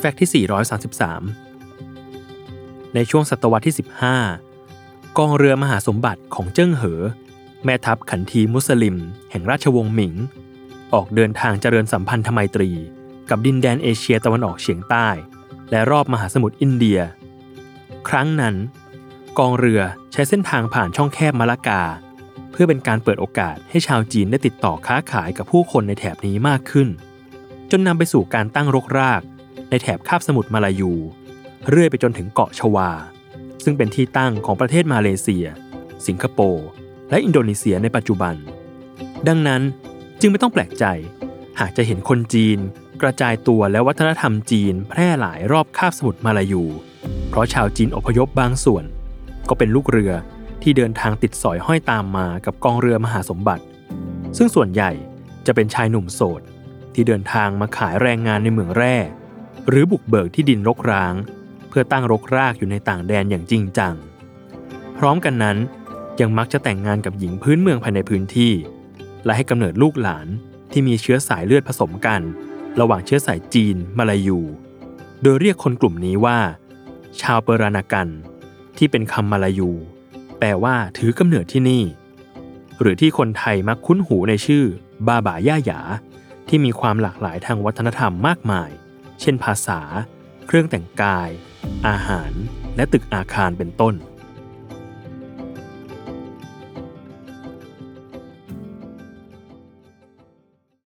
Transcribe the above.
แฟกต์ที่ 433 ในช่วงศตวรรษที่ 15 กองเรือมหาสมบัติของเจิ้งเหอ แม่ทัพขันทีมุสลิม แห่งราชวงศ์หมิง ออกเดินทางเจริญสัมพันธไมตรี กับดินแดนเอเชียตะวันออกเฉียงใต้ และรอบมหาสมุทรอินเดีย ครั้งนั้น กองเรือใช้เส้นทางผ่านช่องแคบมะละกา เพื่อเป็นการเปิดโอกาสให้ชาวจีนได้ติดต่อค้าขายกับผู้คนในแถบนี้มากขึ้นจนนำไปสู่การตั้งรกราก ในแถบคาบสมุทรมาลายู เรื่อยไปจนถึงเกาะชวา ซึ่งเป็นที่ตั้งของประเทศมาเลเซีย สิงคโปร์และอินโดนีเซียในปัจจุบัน ดังนั้นจึงไม่ต้องแปลกใจ หากจะเห็นคนจีน กระจายตัวและวัฒนธรรมจีนแพร่หลายรอบคาบสมุทรมาลายู เพราะชาวจีนอพยพบางส่วน ก็เป็นลูกเรือที่เดินทางติดสอยห้อยตามมากับกองเรือมหาสมบัติ ซึ่งส่วนใหญ่จะเป็นชายหนุ่มโสด ที่เดินทางมาขายแรงงานในเมืองแร่ หรือบุกเบิกที่ดินรกร้าง เพื่อตั้งรกรากอยู่ในต่างแดนอย่างจริงจัง พร้อมกันนั้นยังมักจะแต่งงานกับหญิงพื้นเมืองภายในพื้นที่ และให้กำเนิดลูกหลานที่มีเชื้อสายเลือดผสมกัน ระหว่างเชื้อสายจีน มาลายู โดยเรียกคนกลุ่มนี้ว่า ชาวเปรานากัน ที่เป็นคำมาลายู แปลว่าถือกำเนิดที่นี่ หรือที่คนไทยมักคุ้นหูในชื่อ บาบาย่าหยา ที่มีความหลากหลายทางวัฒนธรรมมากมาย เช่นภาษา เครื่องแต่งกาย อาหาร และตึกอาคารเป็นต้น